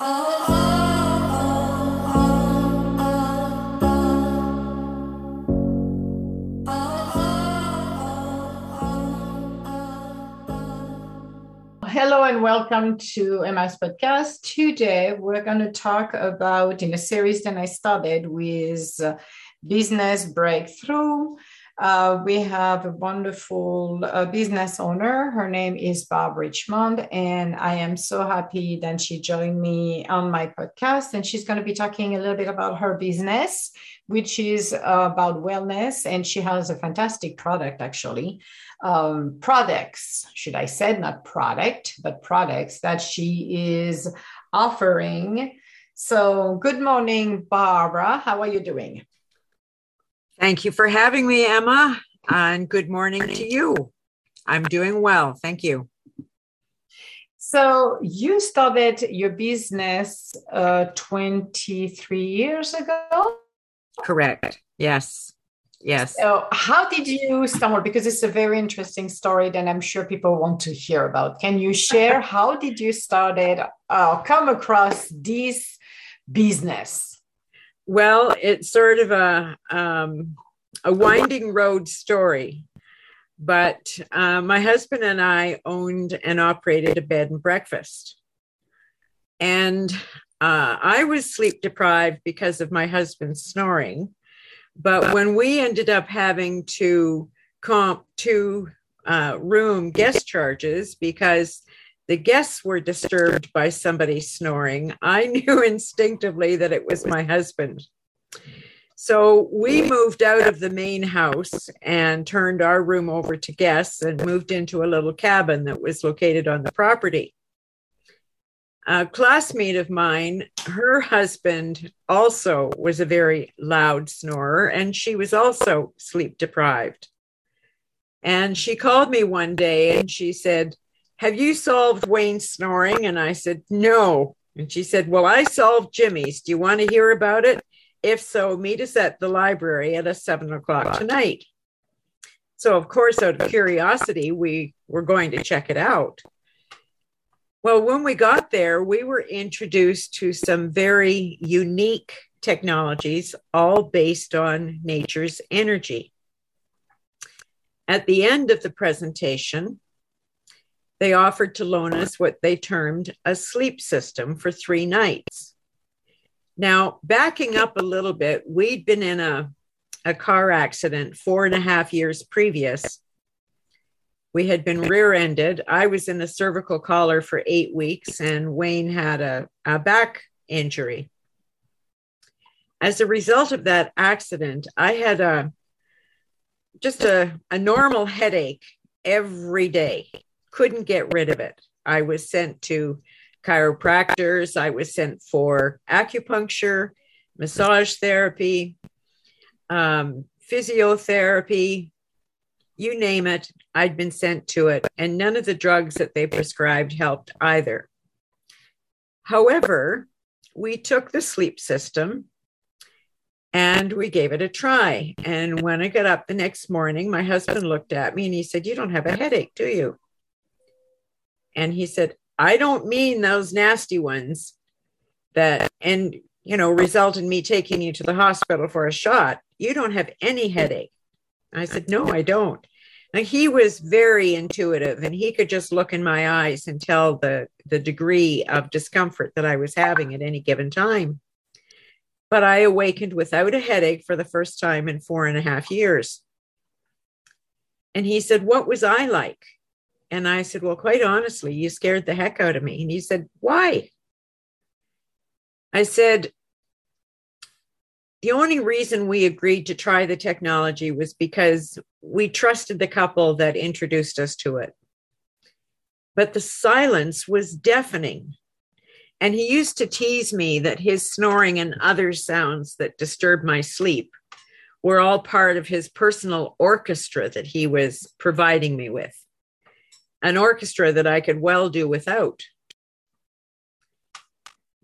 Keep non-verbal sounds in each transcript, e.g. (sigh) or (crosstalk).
Hello and welcome to Emma's podcast. Today we're going to talk about in a series that I started with uh, business breakthrough. Uh, we have a wonderful uh, business owner. Her name is Barb Richmond, and I am so happy that she joined me on my podcast. And she's going to be talking a little bit about her business, which is uh, about wellness. And she has a fantastic product, actually, um, products, should I say, not product, but products that she is offering. So, good morning, Barbara. How are you doing? Thank you for having me, Emma, and good morning to you. I'm doing well. Thank you. So, you started your business uh, 23 years ago? Correct. Yes. Yes. So, how did you start? Because it's a very interesting story that I'm sure people want to hear about. Can you share (laughs) how did you started uh, come across this business? Well, it's sort of a um, a winding road story, but uh, my husband and I owned and operated a bed and breakfast, and uh, I was sleep deprived because of my husband's snoring. But when we ended up having to comp two uh, room guest charges because the guests were disturbed by somebody snoring, I (laughs) knew instinctively that it was my husband. So we moved out of the main house and turned our room over to guests and moved into a little cabin that was located on the property. A classmate of mine, her husband also was a very loud snorer, and she was also sleep deprived. And she called me one day and she said, have you solved Wayne's snoring? And I said, No. And she said, Well, I solved Jimmy's. Do you want to hear about it? If so, meet us at the library at a seven o'clock tonight. So, of course, out of curiosity, we were going to check it out. Well, when we got there, we were introduced to some very unique technologies, all based on nature's energy. At the end of the presentation, they offered to loan us what they termed a sleep system for three nights. Now, backing up a little bit, we'd been in a, a car accident four and a half years previous. We had been rear ended. I was in a cervical collar for eight weeks, and Wayne had a, a back injury. As a result of that accident, I had a just a, a normal headache every day couldn't get rid of it. I was sent to chiropractors, I was sent for acupuncture, massage therapy, um, physiotherapy, you name it, I'd been sent to it, and none of the drugs that they prescribed helped either. However, we took the sleep system and we gave it a try. And when I got up the next morning, my husband looked at me and he said, You don't have a headache, do you? And he said, I don't mean those nasty ones that, and, you know, result in me taking you to the hospital for a shot. You don't have any headache. I said, No, I don't. And he was very intuitive and he could just look in my eyes and tell the, the degree of discomfort that I was having at any given time. But I awakened without a headache for the first time in four and a half years. And he said, What was I like? And I said, Well, quite honestly, you scared the heck out of me. And he said, Why? I said, The only reason we agreed to try the technology was because we trusted the couple that introduced us to it. But the silence was deafening. And he used to tease me that his snoring and other sounds that disturbed my sleep were all part of his personal orchestra that he was providing me with an orchestra that I could well do without.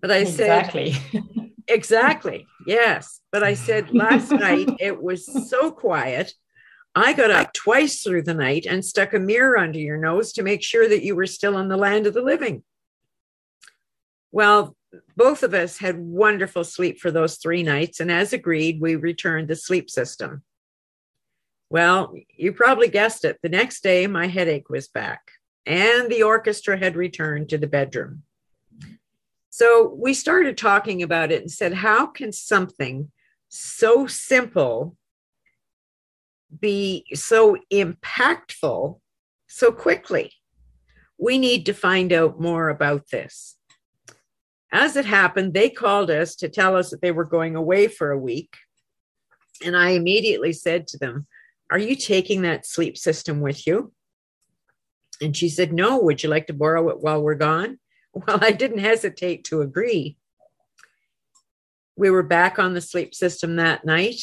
But I exactly. said, exactly, (laughs) exactly, yes. But I said last (laughs) night it was so quiet. I got up twice through the night and stuck a mirror under your nose to make sure that you were still in the land of the living. Well, both of us had wonderful sleep for those three nights. And as agreed, we returned the sleep system. Well, you probably guessed it. The next day, my headache was back and the orchestra had returned to the bedroom. So we started talking about it and said, how can something so simple be so impactful so quickly? We need to find out more about this. As it happened, they called us to tell us that they were going away for a week. And I immediately said to them, Are you taking that sleep system with you? And she said, No, would you like to borrow it while we're gone? (laughs) Well, I didn't hesitate to agree. We were back on the sleep system that night.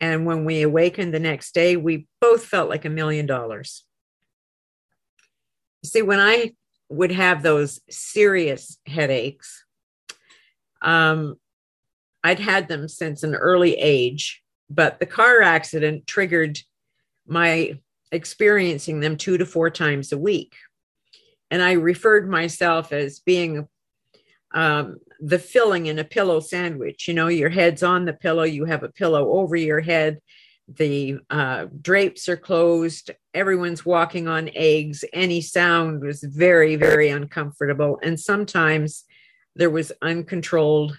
And when we awakened the next day, we both felt like a million dollars. See, when I would have those serious headaches. Um, I'd had them since an early age, but the car accident triggered my experiencing them two to four times a week. And I referred myself as being um, the filling in a pillow sandwich. You know, your head's on the pillow, you have a pillow over your head, the uh, drapes are closed, everyone's walking on eggs. Any sound was very, very uncomfortable. And sometimes there was uncontrolled,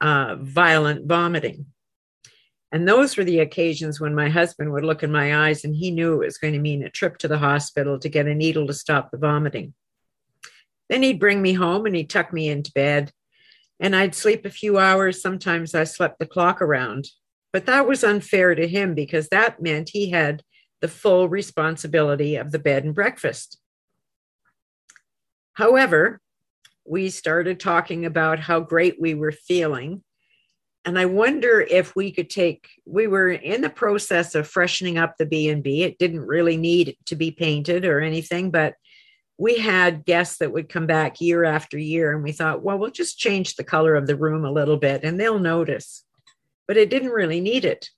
uh, violent vomiting. And those were the occasions when my husband would look in my eyes and he knew it was going to mean a trip to the hospital to get a needle to stop the vomiting. Then he'd bring me home and he'd tuck me into bed and I'd sleep a few hours. Sometimes I slept the clock around. But that was unfair to him because that meant he had the full responsibility of the bed and breakfast. However, we started talking about how great we were feeling. And I wonder if we could take we were in the process of freshening up the B&B. It didn't really need to be painted or anything, but we had guests that would come back year after year and we thought, well, we'll just change the color of the room a little bit and they'll notice but it didn't really need it.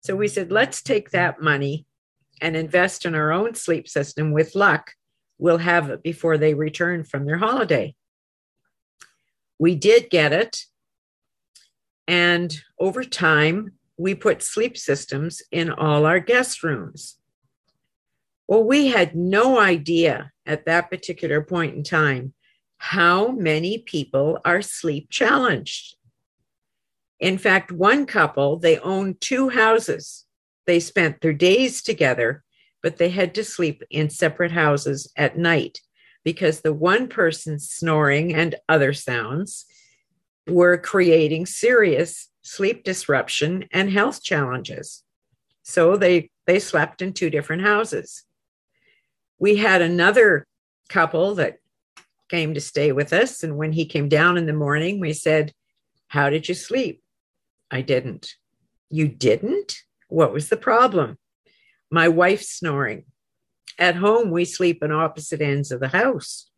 So we said, let's take that money and invest in our own sleep system. With luck, we'll have it before they return from their holiday. We did get it. And over time, we put sleep systems in all our guest rooms. Well, we had no idea at that particular point in time how many people are sleep challenged. In fact, one couple, they owned two houses. They spent their days together, but they had to sleep in separate houses at night because the one person's snoring and other sounds were creating serious sleep disruption and health challenges. So they they slept in two different houses. We had another couple that came to stay with us and when he came down in the morning we said, "How did you sleep?" I didn't. You didn't? What was the problem? My wife's snoring. At home, we sleep in opposite ends of the house.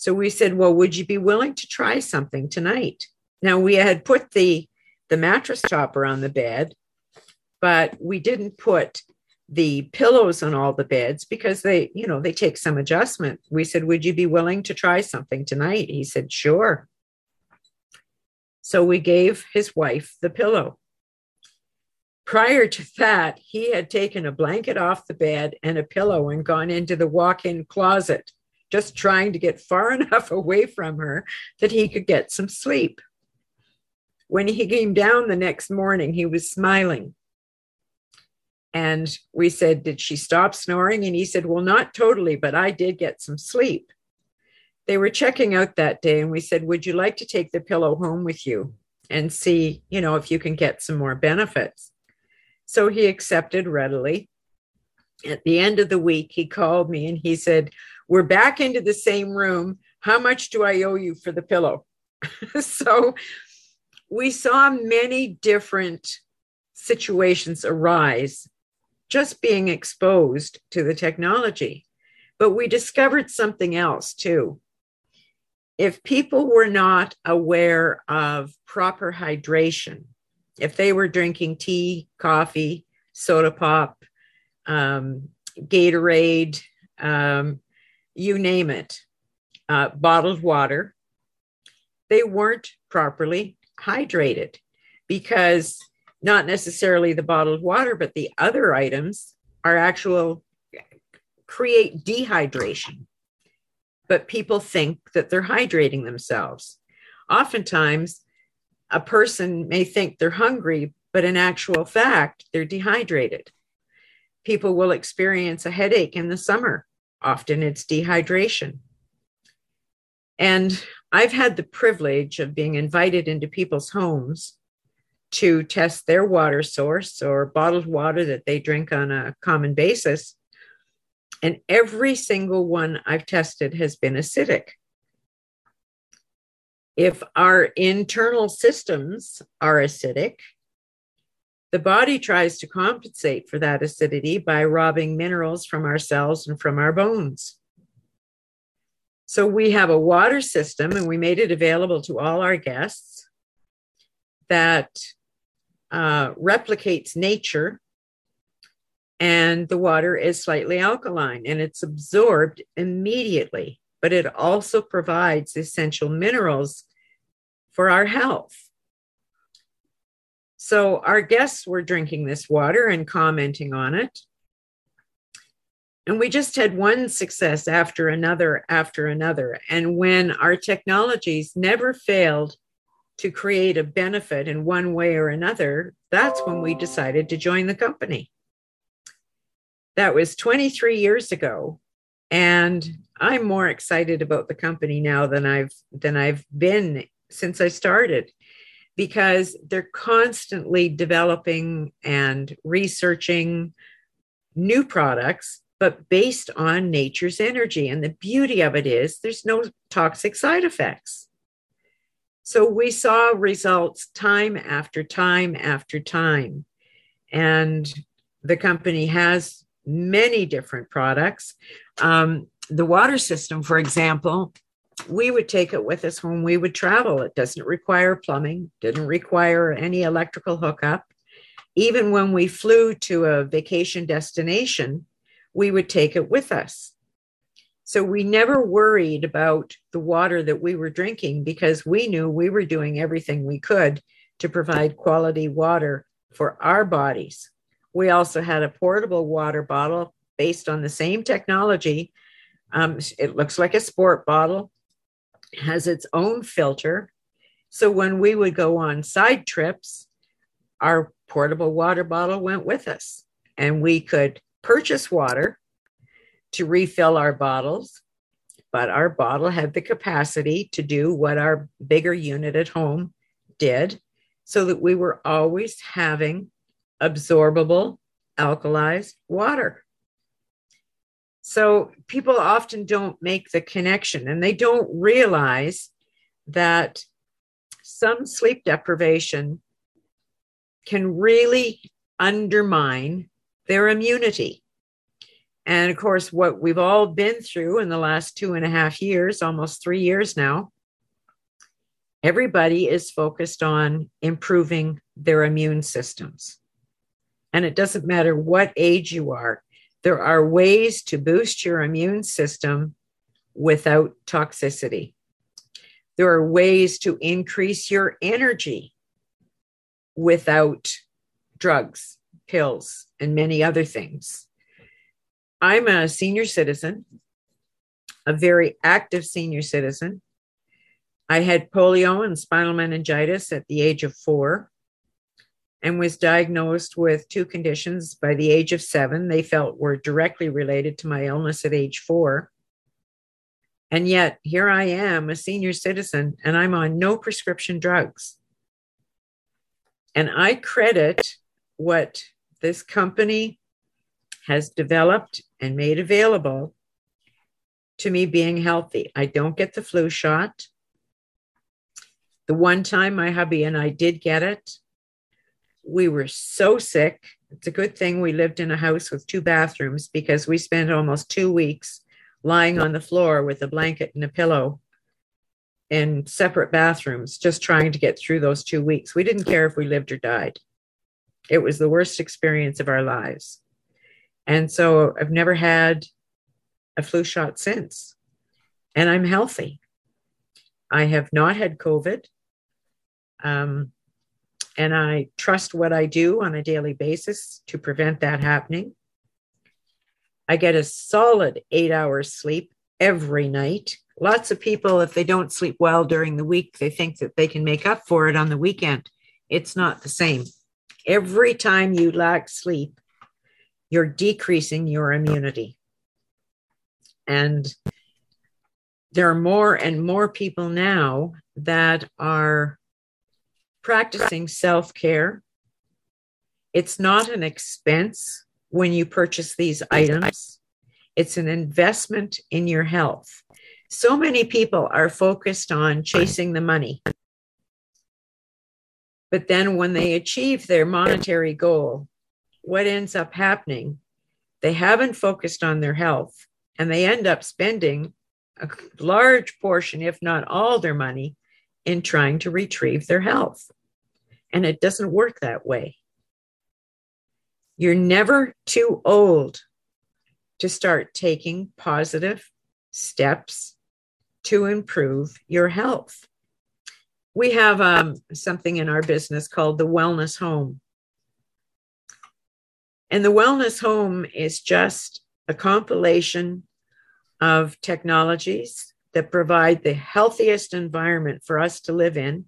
So we said, Well, would you be willing to try something tonight? Now, we had put the, the mattress topper on the bed, but we didn't put the pillows on all the beds because they, you know, they take some adjustment. We said, Would you be willing to try something tonight? He said, Sure. So we gave his wife the pillow. Prior to that, he had taken a blanket off the bed and a pillow and gone into the walk in closet, just trying to get far (laughs) enough away from her that he could get some sleep. When he came down the next morning, he was smiling. And we said, Did she stop snoring? And he said, Well, not totally, but I did get some sleep they were checking out that day and we said, Would you like to take the pillow home with you and see, you know, if you can get some more benefits? So he accepted readily. At the end of the week, he called me and he said, We're back into the same room. How much do I owe you for the pillow? (laughs) so we saw many different situations arise just being exposed to the technology. But we discovered something else too if people were not aware of proper hydration, if they were drinking tea, coffee, soda pop, um, Gatorade, um, you name it, uh, bottled water, they weren't properly hydrated because not necessarily the bottled water, but the other items are actual create dehydration. But people think that they're hydrating themselves. Oftentimes, a person may think they're hungry, but in actual fact, they're dehydrated. People will experience a headache in the summer. Often it's dehydration. And I've had the privilege of being invited into people's homes to test their water source or bottled water that they drink on a common basis. And every single one I've tested has been acidic. If our internal systems are acidic, the body tries to compensate for that acidity by robbing minerals from our cells and from our bones. So we have a water system, and we made it available to all our guests that uh, replicates nature. And the water is slightly alkaline and it's absorbed immediately, but it also provides essential minerals for our health. So our guests were drinking this water and commenting on it. And we just had one success after another after another. And when our technologies never failed to create a benefit in one way or another, that's when we decided to join the company. That was 23 years ago. And I'm more excited about the company now than I've than I've been since I started because they're constantly developing and researching new products but based on nature's energy and the beauty of it is there's no toxic side effects so we saw results time after time after time. And the company has many different products. Um, the water system, for example, we would take it with us when we would travel. It doesn't require plumbing, didn't require any electrical hookup. Even when we flew to a vacation destination, we would take it with us. So we never worried about the water that we were drinking because we knew we were doing everything we could to provide quality water for our bodies. We also had a portable water bottle based on the same technology. Um, it looks like a sport bottle, has its own filter. So when we would go on side trips, our portable water bottle went with us and we could purchase water to refill our bottles, but our bottle had the capacity to do what our bigger unit at home did, so that we were always having absorbable alkalized water. So people often don't make the connection and they don't realize that some sleep deprivation can really undermine their immunity. And of course, what we've all been through in the last two and a half years, almost three years now, everybody is focused on improving their immune systems. And it doesn't matter what age you are, there are ways to boost your immune system without toxicity. There are ways to increase your energy without drugs, pills, and many other things. I'm a senior citizen, a very active senior citizen. I had polio and spinal meningitis at the age of four and was diagnosed with two conditions by the age of seven they felt were directly related to my illness at age four. And yet, here I am, a senior citizen, and I'm on no prescription drugs. And I credit what this company has developed and made available to me being healthy. I don't get the flu shot. The one time my hubby and I did get it, we were so sick. It's a good thing we lived in a house with two bathrooms because we spent almost two weeks lying on the floor with a blanket and a pillow in separate bathrooms, just trying to get through those two weeks. We didn't care if we lived or died. It was the worst experience of our lives. And so I've never had a flu shot since. And I'm healthy. I have not had COVID. Um, and I trust what I do on a daily basis to prevent that happening. I get a solid eight hours sleep every night. Lots of people, if they don't sleep well during the week, they think that they can make up for it on the weekend. It's not the same. Every time you lack sleep, you're decreasing your immunity. And there are more and more people now that are practicing self care. It's not an expense when you purchase these items, it's an investment in your health. So many people are focused on chasing the money. But then when they achieve their monetary goal, what ends up happening? They haven't focused on their health and they end up spending a large portion, if not all their money, in trying to retrieve their health. And it doesn't work that way. You're never too old to start taking positive steps to improve your health. We have um, something in our business called the Wellness Home. And the Wellness Home is just a compilation of technologies that provide the healthiest environment for us to live in.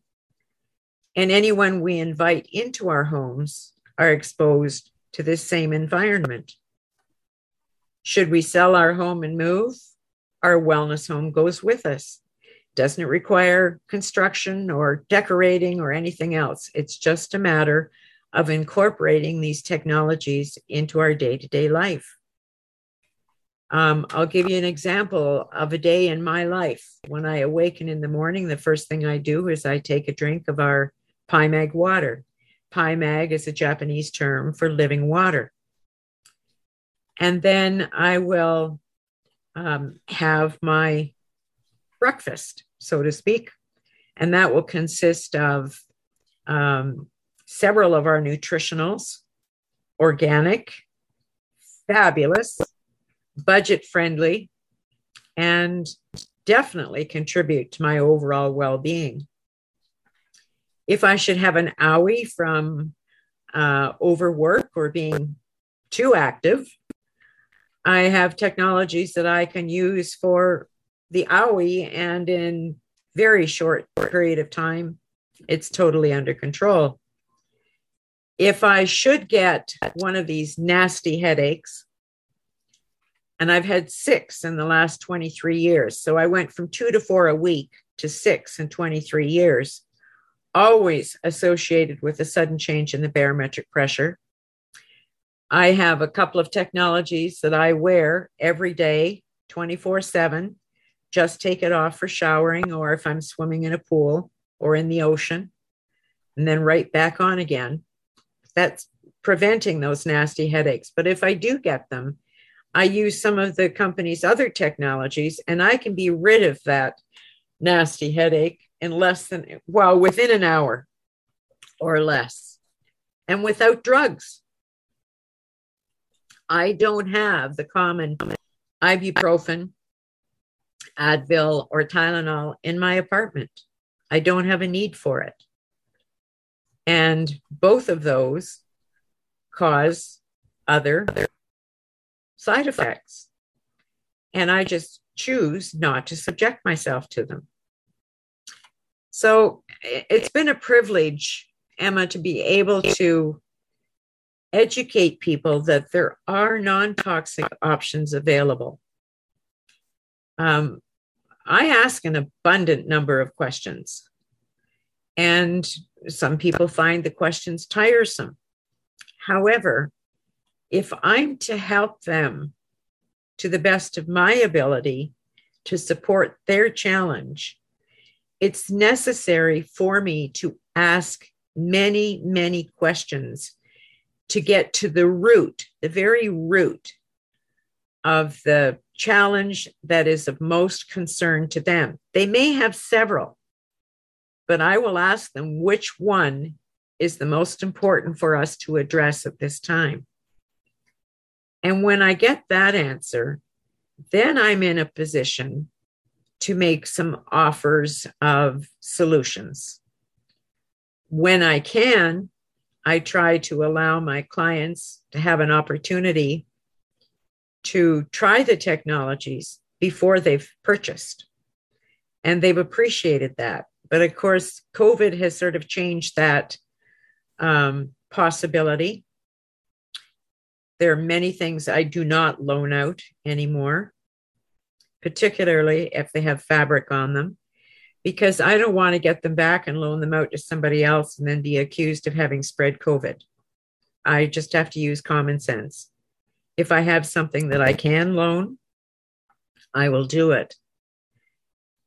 And anyone we invite into our homes are exposed to this same environment. Should we sell our home and move? Our wellness home goes with us. Doesn't require construction or decorating or anything else. It's just a matter of incorporating these technologies into our day to day life. Um, I'll give you an example of a day in my life. When I awaken in the morning, the first thing I do is I take a drink of our PiMag water. PiMag is a Japanese term for living water. And then I will um, have my breakfast, so to speak. And that will consist of um, several of our nutritionals, organic, fabulous, budget friendly, and definitely contribute to my overall well being. If I should have an owie from uh, overwork or being too active, I have technologies that I can use for the owie, and in very short period of time, it's totally under control. If I should get one of these nasty headaches, and I've had six in the last 23 years. So I went from two to four a week to six in 23 years, always associated with a sudden change in the barometric pressure. I have a couple of technologies that I wear every day, 24 7. Just take it off for showering or if I'm swimming in a pool or in the ocean, and then right back on again. That's preventing those nasty headaches. But if I do get them, I use some of the company's other technologies and I can be rid of that nasty headache in less than, well, within an hour or less and without drugs. I don't have the common ibuprofen, Advil, or Tylenol in my apartment. I don't have a need for it. And both of those cause other side effects. And I just choose not to subject myself to them. So it's been a privilege, Emma, to be able to educate people that there are non toxic options available. Um, I ask an abundant number of questions, and some people find the questions tiresome. However, if I'm to help them to the best of my ability to support their challenge, it's necessary for me to ask many, many questions to get to the root, the very root of the challenge that is of most concern to them. They may have several, but I will ask them which one is the most important for us to address at this time. And when I get that answer, then I'm in a position to make some offers of solutions. When I can, I try to allow my clients to have an opportunity to try the technologies before they've purchased. And they've appreciated that. But of course, COVID has sort of changed that um, possibility. There are many things I do not loan out anymore, particularly if they have fabric on them, because I don't want to get them back and loan them out to somebody else and then be accused of having spread COVID. I just have to use common sense. If I have something that I can loan, I will do it.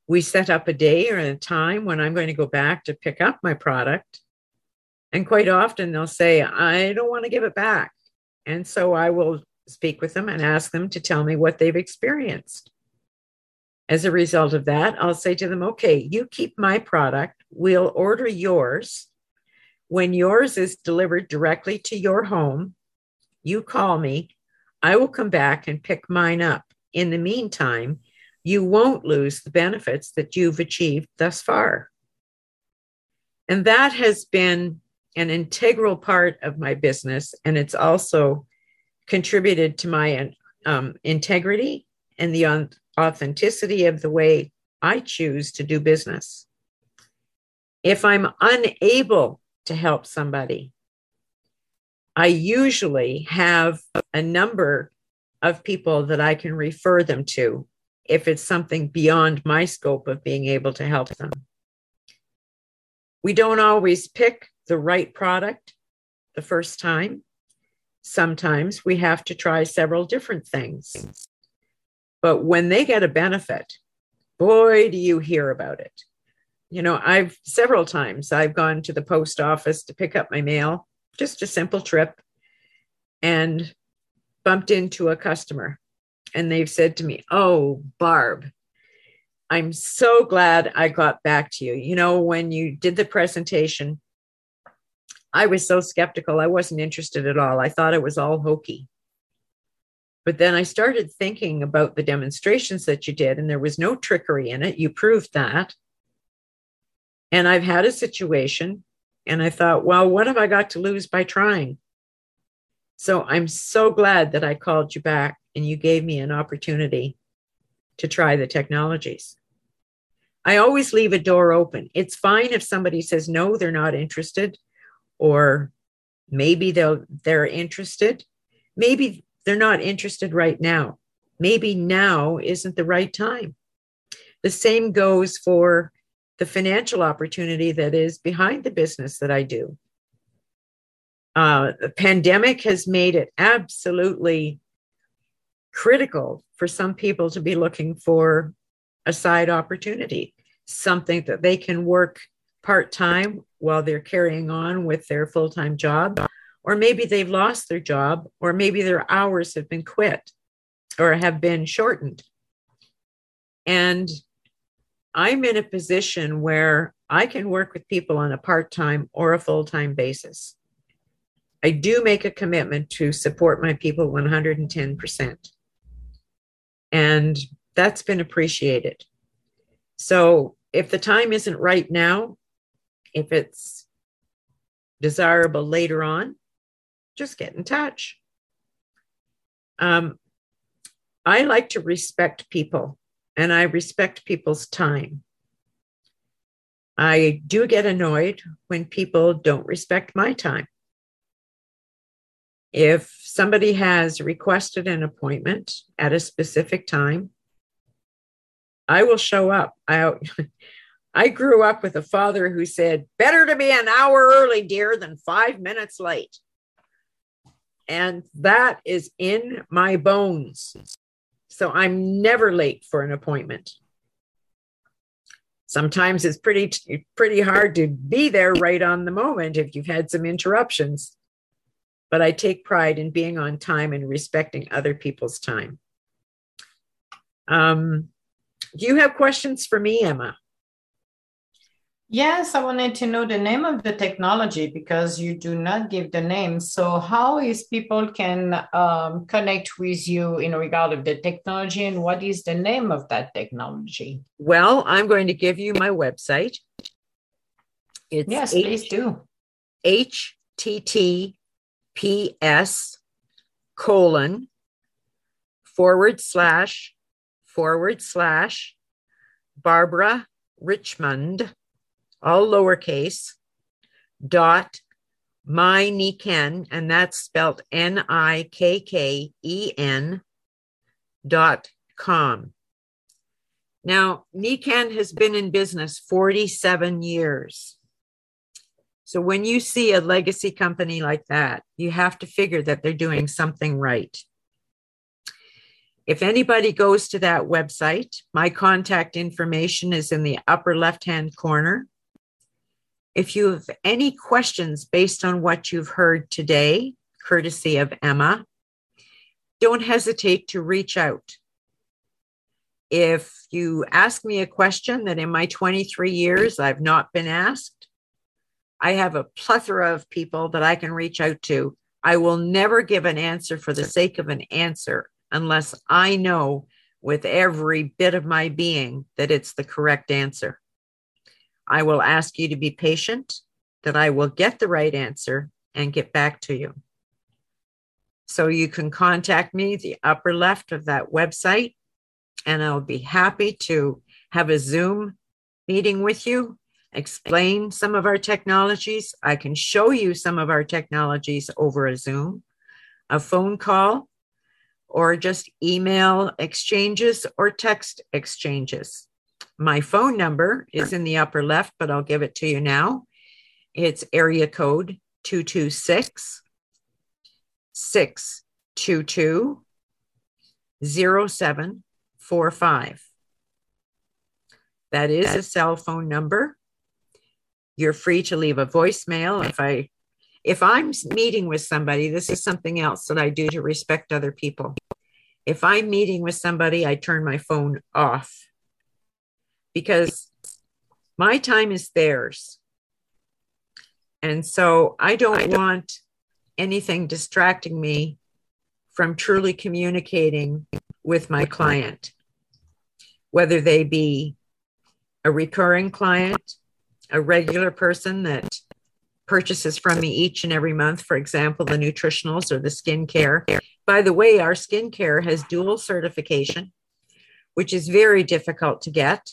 We set up a day or a time when I'm going to go back to pick up my product. And quite often they'll say, I don't want to give it back. And so I will speak with them and ask them to tell me what they've experienced. As a result of that, I'll say to them, okay, you keep my product, we'll order yours. When yours is delivered directly to your home, you call me I will come back and pick mine up. In the meantime, you won't lose the benefits that you've achieved thus far. And that has been an integral part of my business. And it's also contributed to my um, integrity and the authenticity of the way I choose to do business. If I'm unable to help somebody, I usually have a number of people that I can refer them to if it's something beyond my scope of being able to help them. We don't always pick the right product the first time. Sometimes we have to try several different things. But when they get a benefit, boy, do you hear about it. You know, I've several times I've gone to the post office to pick up my mail just a simple trip and bumped into a customer. And they've said to me, Oh, Barb, I'm so glad I got back to you. You know, when you did the presentation, I was so skeptical. I wasn't interested at all. I thought it was all hokey. But then I started thinking about the demonstrations that you did, and there was no trickery in it. You proved that. And I've had a situation and I thought, well, what have I got to lose by trying? So I'm so glad that I called you back and you gave me an opportunity to try the technologies. I always leave a door open. It's fine if somebody says no, they're not interested, or maybe they'll they're interested. Maybe they're not interested right now. Maybe now isn't the right time. The same goes for the financial opportunity that is behind the business that I do. Uh, the pandemic has made it absolutely critical for some people to be looking for a side opportunity, something that they can work part time while they're carrying on with their full time job, or maybe they've lost their job, or maybe their hours have been quit or have been shortened. And I'm in a position where I can work with people on a part time or a full time basis. I do make a commitment to support my people 110%. And that's been appreciated. So if the time isn't right now, if it's desirable later on, just get in touch. Um, I like to respect people and I respect people's time. I do get annoyed when people don't respect my time. If somebody has requested an appointment at a specific time, I will show up. I, (laughs) I grew up with a father who said, Better to be an hour early, dear, than five minutes late. And that is in my bones. So I'm never late for an appointment. Sometimes it's pretty pretty hard to be there right on the moment if you've had some interruptions. But I take pride in being on time and respecting other people's time. Um, do you have questions for me, Emma? Yes, I wanted to know the name of the technology because you do not give the name. So, how is people can um, connect with you in regard of the technology, and what is the name of that technology? Well, I'm going to give you my website. It's yes, H- please do. HTTPS colon forward slash forward slash Barbara Richmond all lowercase, dot my Nikken, and that's spelled N I K K E N dot com. Now, Nikken has been in business 47 years. So when you see a legacy company like that, you have to figure that they're doing something right. If anybody goes to that website, my contact information is in the upper left hand corner. If you have any questions based on what you've heard today, courtesy of Emma, don't hesitate to reach out. If you ask me a question that in my 23 years I've not been asked, I have a plethora of people that I can reach out to. I will never give an answer for the sake of an answer unless I know with every bit of my being that it's the correct answer. I will ask you to be patient, that I will get the right answer and get back to you. So you can contact me, the upper left of that website, and I'll be happy to have a Zoom meeting with you, explain some of our technologies. I can show you some of our technologies over a Zoom, a phone call, or just email exchanges or text exchanges. My phone number is in the upper left, but I'll give it to you now. It's area code 226 622 0745. That is a cell phone number. You're free to leave a voicemail if I if I'm meeting with somebody, this is something else that I do to respect other people. If I'm meeting with somebody, I turn my phone off because my time is theirs. And so I don't, I don't want anything distracting me from truly communicating with my client, whether they be a recurring client, a regular person that purchases from me each and every month, for example, the nutritionals or the skincare. By the way, our skincare has dual certification, which is very difficult to get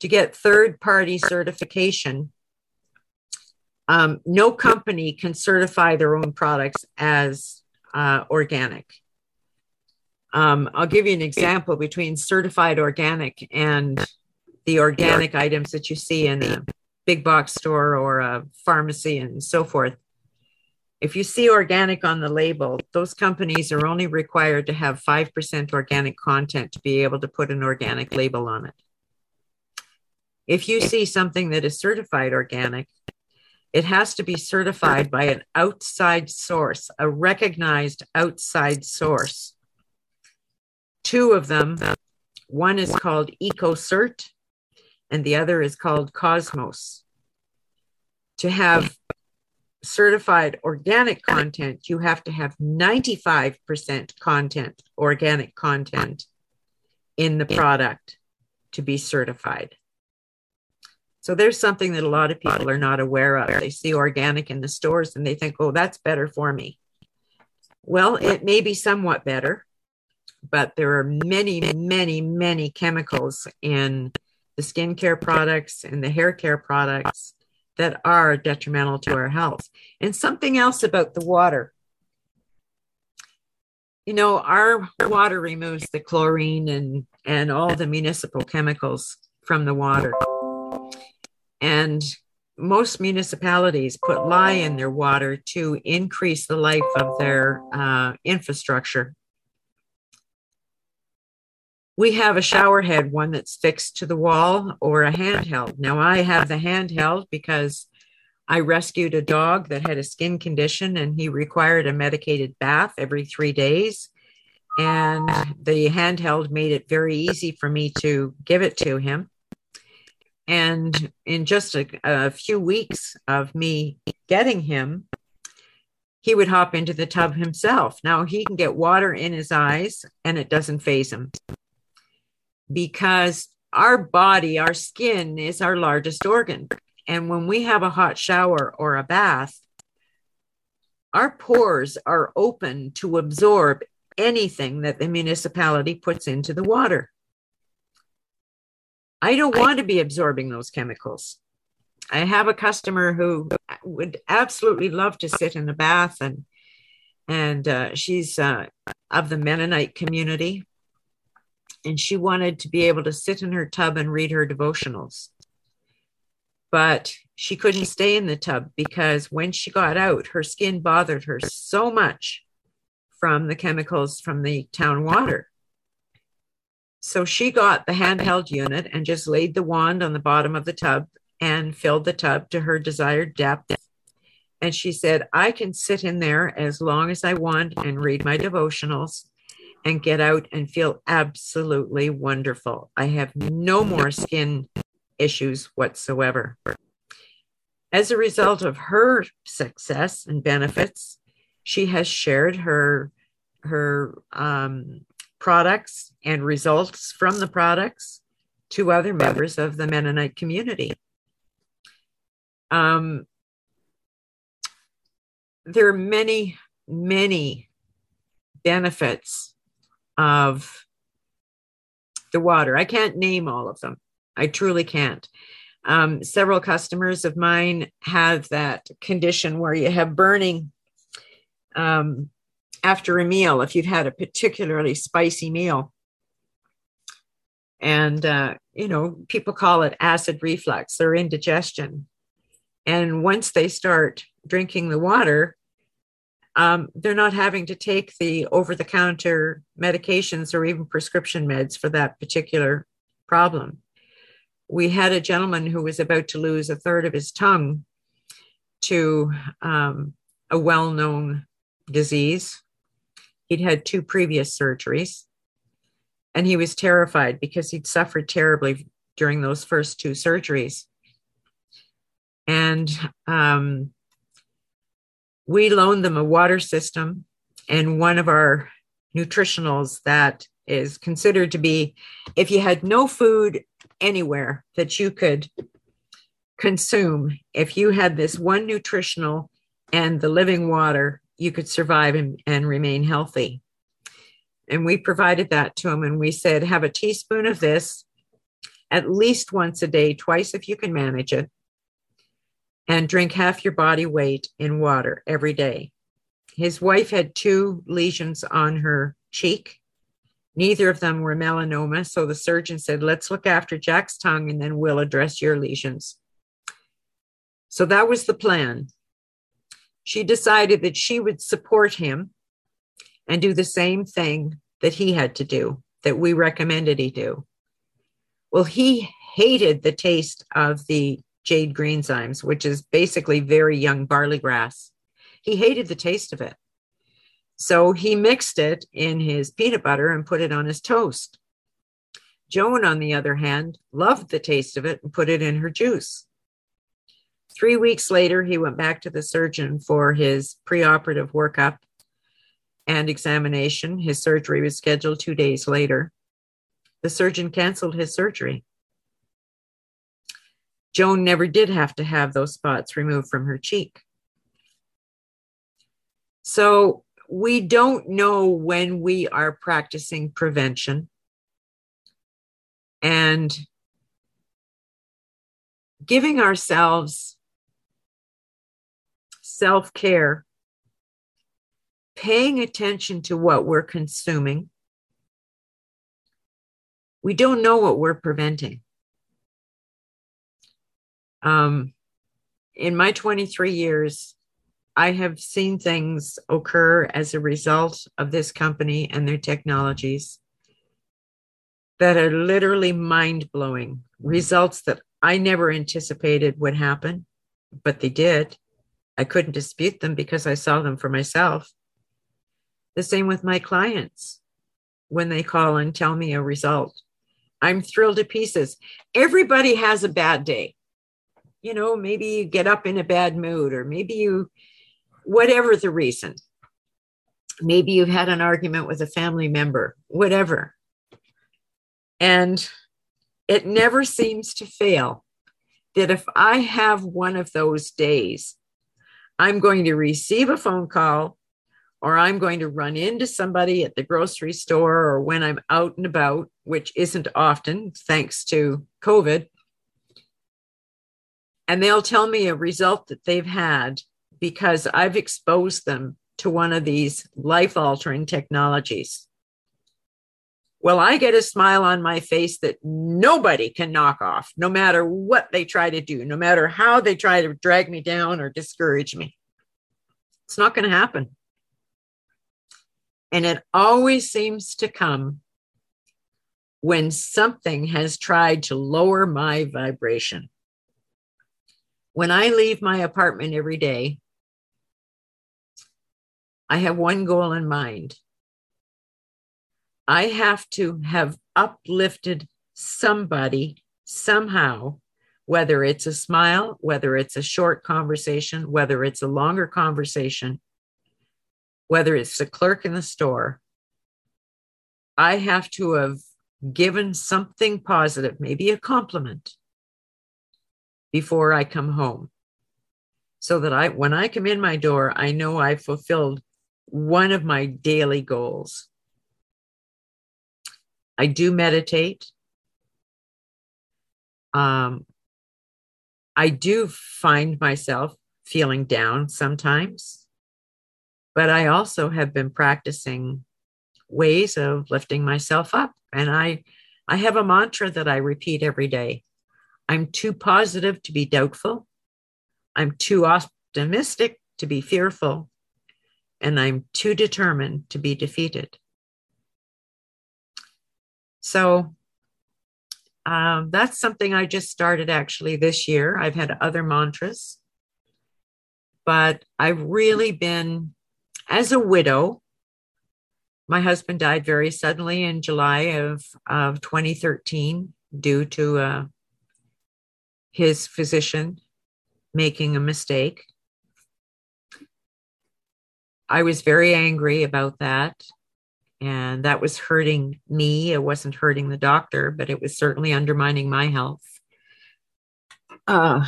to get third party certification, um, no company can certify their own products as uh, organic. Um, I'll give you an example between certified organic and the organic items that you see in a big box store or a pharmacy and so forth. If you see organic on the label, those companies are only required to have 5% organic content to be able to put an organic label on it. If you see something that is certified organic, it has to be certified by an outside source, a recognized outside source. Two of them, one is called EcoCert and the other is called Cosmos. To have certified organic content, you have to have 95% content, organic content in the product to be certified. So there's something that a lot of people are not aware of. They see organic in the stores and they think, oh, that's better for me. Well, it may be somewhat better, but there are many, many, many chemicals in the skincare products and the hair care products that are detrimental to our health. And something else about the water. You know, our water removes the chlorine and, and all the municipal chemicals from the water. And most municipalities put lye in their water to increase the life of their uh, infrastructure. We have a shower head, one that's fixed to the wall or a handheld. Now, I have the handheld because I rescued a dog that had a skin condition and he required a medicated bath every three days. And the handheld made it very easy for me to give it to him. And in just a, a few weeks of me getting him, he would hop into the tub himself. Now he can get water in his eyes and it doesn't phase him because our body, our skin is our largest organ. And when we have a hot shower or a bath, our pores are open to absorb anything that the municipality puts into the water. I don't want to be absorbing those chemicals. I have a customer who would absolutely love to sit in a bath and and uh, she's uh, of the Mennonite community and she wanted to be able to sit in her tub and read her devotionals. But she couldn't stay in the tub because when she got out, her skin bothered her so much from the chemicals from the town water. So she got the handheld unit and just laid the wand on the bottom of the tub and filled the tub to her desired depth. And she said, I can sit in there as long as I want and read my devotionals and get out and feel absolutely wonderful. I have no more skin issues whatsoever. As a result of her success and benefits, she has shared her her um, products and results from the products to other members of the Mennonite community. Um, there are many, many benefits of the water. I can't name all of them. I truly can't. Um, several customers of mine have that condition where you have burning um, after a meal if you've had a particularly spicy meal. And, uh, you know, people call it acid reflux or indigestion. And once they start drinking the water, um, they're not having to take the over the counter medications or even prescription meds for that particular problem. We had a gentleman who was about to lose a third of his tongue to um, a well known disease. He'd had two previous surgeries and he was terrified because he'd suffered terribly during those first two surgeries. And um, we loaned them a water system and one of our nutritionals that is considered to be if you had no food anywhere that you could consume, if you had this one nutritional and the living water, you could survive and, and remain healthy. And we provided that to them and we said, have a teaspoon of this at least once a day, twice if you can manage it and drink half your body weight in water every day. His wife had two lesions on her cheek. Neither of them were melanoma. So the surgeon said, let's look after Jack's tongue and then we'll address your lesions. So that was the plan. She decided that she would support him and do the same thing that he had to do, that we recommended he do. Well, he hated the taste of the jade greenzymes, which is basically very young barley grass. He hated the taste of it. So he mixed it in his peanut butter and put it on his toast. Joan, on the other hand, loved the taste of it and put it in her juice. Three weeks later, he went back to the surgeon for his preoperative workup and examination. His surgery was scheduled two days later. The surgeon canceled his surgery. Joan never did have to have those spots removed from her cheek. So we don't know when we are practicing prevention. And giving ourselves self care, paying attention to what we're consuming. We don't know what we're preventing. Um, in my 23 years, I have seen things occur as a result of this company and their technologies that are literally mind blowing results that I never anticipated would happen, but they did. I couldn't dispute them because I saw them for myself. The same with my clients when they call and tell me a result. I'm thrilled to pieces. Everybody has a bad day. You know, maybe you get up in a bad mood, or maybe you, whatever the reason, maybe you've had an argument with a family member, whatever. And it never seems to fail that if I have one of those days, I'm going to receive a phone call or I'm going to run into somebody at the grocery store or when I'm out and about, which isn't often thanks to COVID. And they'll tell me a result that they've had because I've exposed them to one of these life altering technologies. Well, I get a smile on my face that nobody can knock off, no matter what they try to do, no matter how they try to drag me down or discourage me. It's not going to happen. And it always seems to come when something has tried to lower my vibration. When I leave my apartment every day, I have one goal in mind. I have to have uplifted somebody somehow, whether it's a smile, whether it's a short conversation, whether it's a longer conversation, whether it's the clerk in the store, I have to have given something positive, maybe a compliment, before I come home. So that I, when I come in my door, I know I fulfilled one of my daily goals. I do meditate. Um, I do find myself feeling down sometimes. But I also have been practicing ways of lifting myself up. And I, I have a mantra that I repeat every day. I'm too positive to be doubtful. I'm too optimistic to be fearful. And I'm too determined to be defeated. So um, that's something I just started actually this year. I've had other mantras, but I've really been as a widow, my husband died very suddenly in July of, of 2013 due to uh, his physician making a mistake. I was very angry about that. And that was hurting me. It wasn't hurting the doctor, but it was certainly undermining my health. Uh,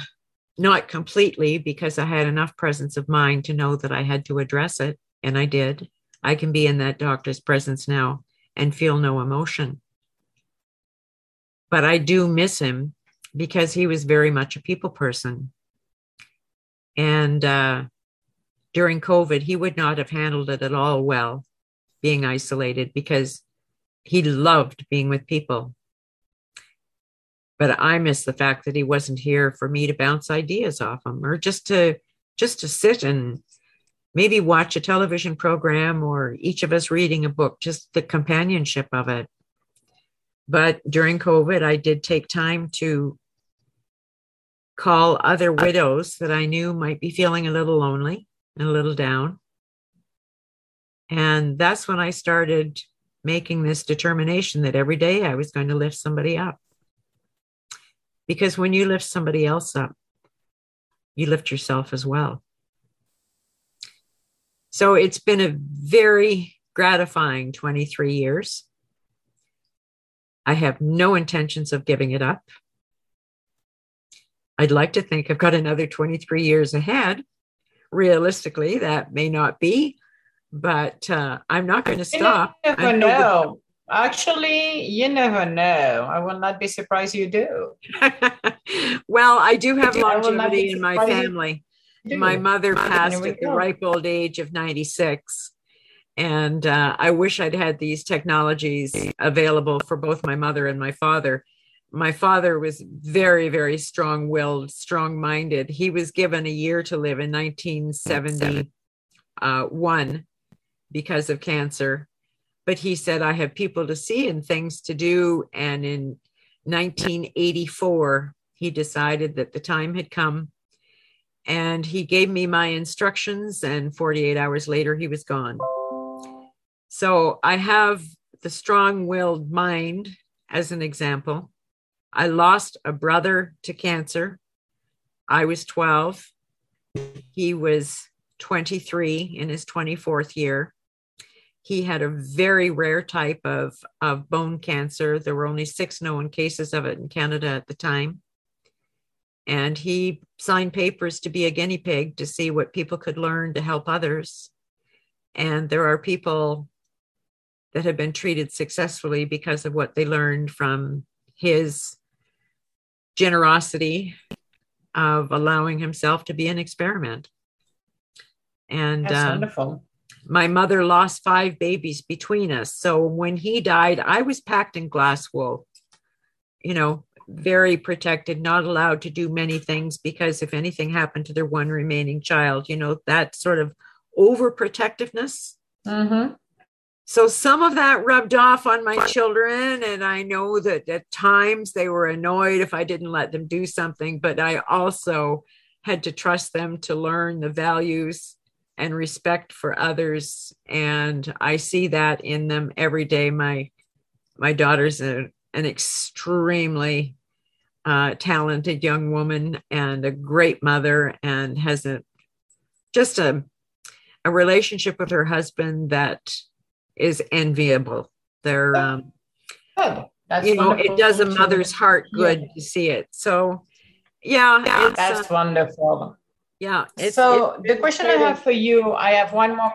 not completely, because I had enough presence of mind to know that I had to address it and I did. I can be in that doctor's presence now and feel no emotion. But I do miss him because he was very much a people person. And uh, during COVID, he would not have handled it at all well, being isolated, because he loved being with people. But I miss the fact that he wasn't here for me to bounce ideas off him or just to just to sit and maybe watch a television program or each of us reading a book, just the companionship of it. But during COVID, I did take time to call other widows that I knew might be feeling a little lonely and a little down. And that's when I started making this determination that every day I was going to lift somebody up. Because when you lift somebody else up, you lift yourself as well. So it's been a very gratifying 23 years. I have no intentions of giving it up. I'd like to think I've got another 23 years ahead. Realistically, that may not be, but uh, I'm not going to stop. You never know. Actually, you never know. I will not be surprised you do. (laughs) well, I do have longevity in my family. My mother passed at the ripe old age of 96. And uh, I wish I'd had these technologies available for both my mother and my father. My father was very, very strong willed, strong minded. He was given a year to live in 1971 uh, because of cancer. But he said, I have people to see and things to do. And in 1984, he decided that the time had come and he gave me my instructions and 48 hours later he was gone so i have the strong-willed mind as an example. I lost a brother to cancer. I was 12. He was 23 in his 24th year. He had a very rare type of, of bone cancer. There were only six known cases of it in Canada at the time. And he signed papers to be a guinea pig to see what people could learn to help others. And there are people that have been treated successfully because of what they learned from his generosity of allowing himself to be an experiment. And That's um, wonderful. My mother lost five babies between us. So when he died, I was packed in glass wool, you know, very protected, not allowed to do many things because if anything happened to their one remaining child, you know, that sort of overprotectiveness. Mm-hmm. So some of that rubbed off on my children. And I know that at times they were annoyed if I didn't let them do something, but I also had to trust them to learn the values and respect for others. And I see that in them every day. My my daughter's a, an extremely uh, talented young woman and a great mother and has a just a a relationship with her husband that is enviable. They're, um, good. That's you know, it does a mother's heart good yeah. to see it. So, yeah, yeah that's uh, wonderful. Yeah. It's, so it's, the question I have for you, I have one more.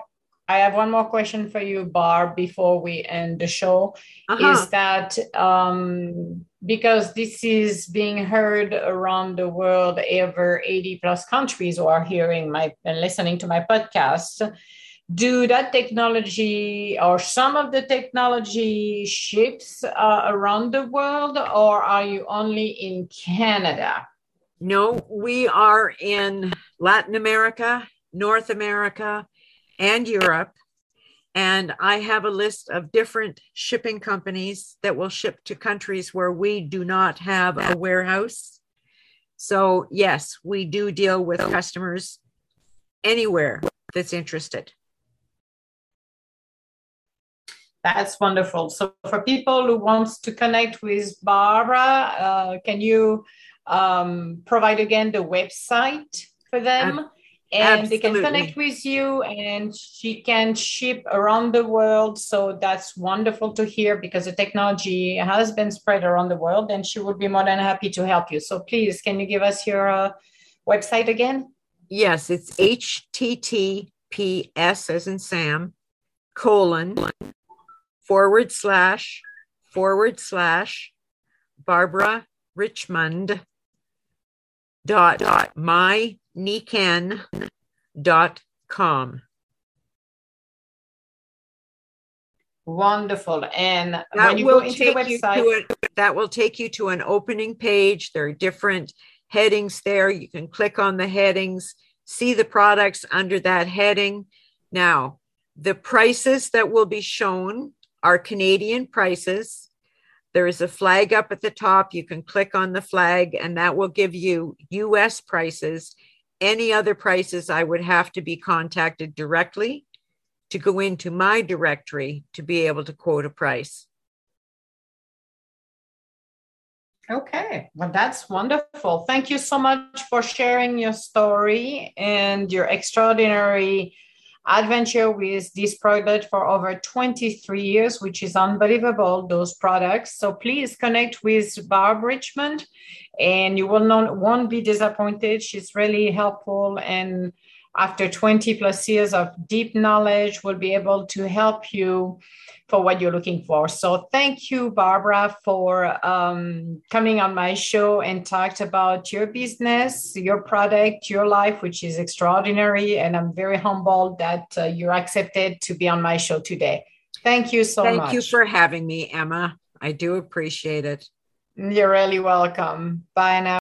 I have one more question for you, Barb, before we end the show. Uh-huh. Is that um, because this is being heard around the world, over 80 plus countries who are hearing my and listening to my podcast do that technology or some of the technology ships uh, around the world or are you only in canada? No we are in latin america north america and europe. And i have a list of different shipping companies that will ship to countries where we do not have a warehouse. So yes we do deal with customers anywhere that's interested That's wonderful. So for people who wants to connect with Barbara, uh, can you um, provide again the website for them? and Absolutely. they can connect with you and she can ship around the world so that's wonderful to hear because the technology has been spread around the world and she would be more than happy to help you so please can you give us your uh, website again yes it's https as in sam colon forward slash forward slash Barbara Richmond dot dot my dot com. Wonderful. And that when you will go into the website, a, that will take you to an opening page. There are different headings there. You can click on the headings, see the products under that heading. Now, the prices that will be shown are Canadian prices. There is a flag up at the top. You can click on the flag, and that will give you US prices. Any other prices, I would have to be contacted directly to go into my directory to be able to quote a price. Okay, well, that's wonderful. Thank you so much for sharing your story and your extraordinary adventure with this product for over 23 years, which is unbelievable, those products. So please connect with Barb Richmond and you will not won't be disappointed. She's really helpful and after 20 plus years of deep knowledge will be able to help you for what you're looking for. So thank you, Barbara, for um, coming on my show and talked about your business, your product, your life, which is extraordinary. And I'm very humbled that uh, you're accepted to be on my show today. Thank you so thank much. Thank you for having me, Emma. I do appreciate it. You're really welcome. Bye now.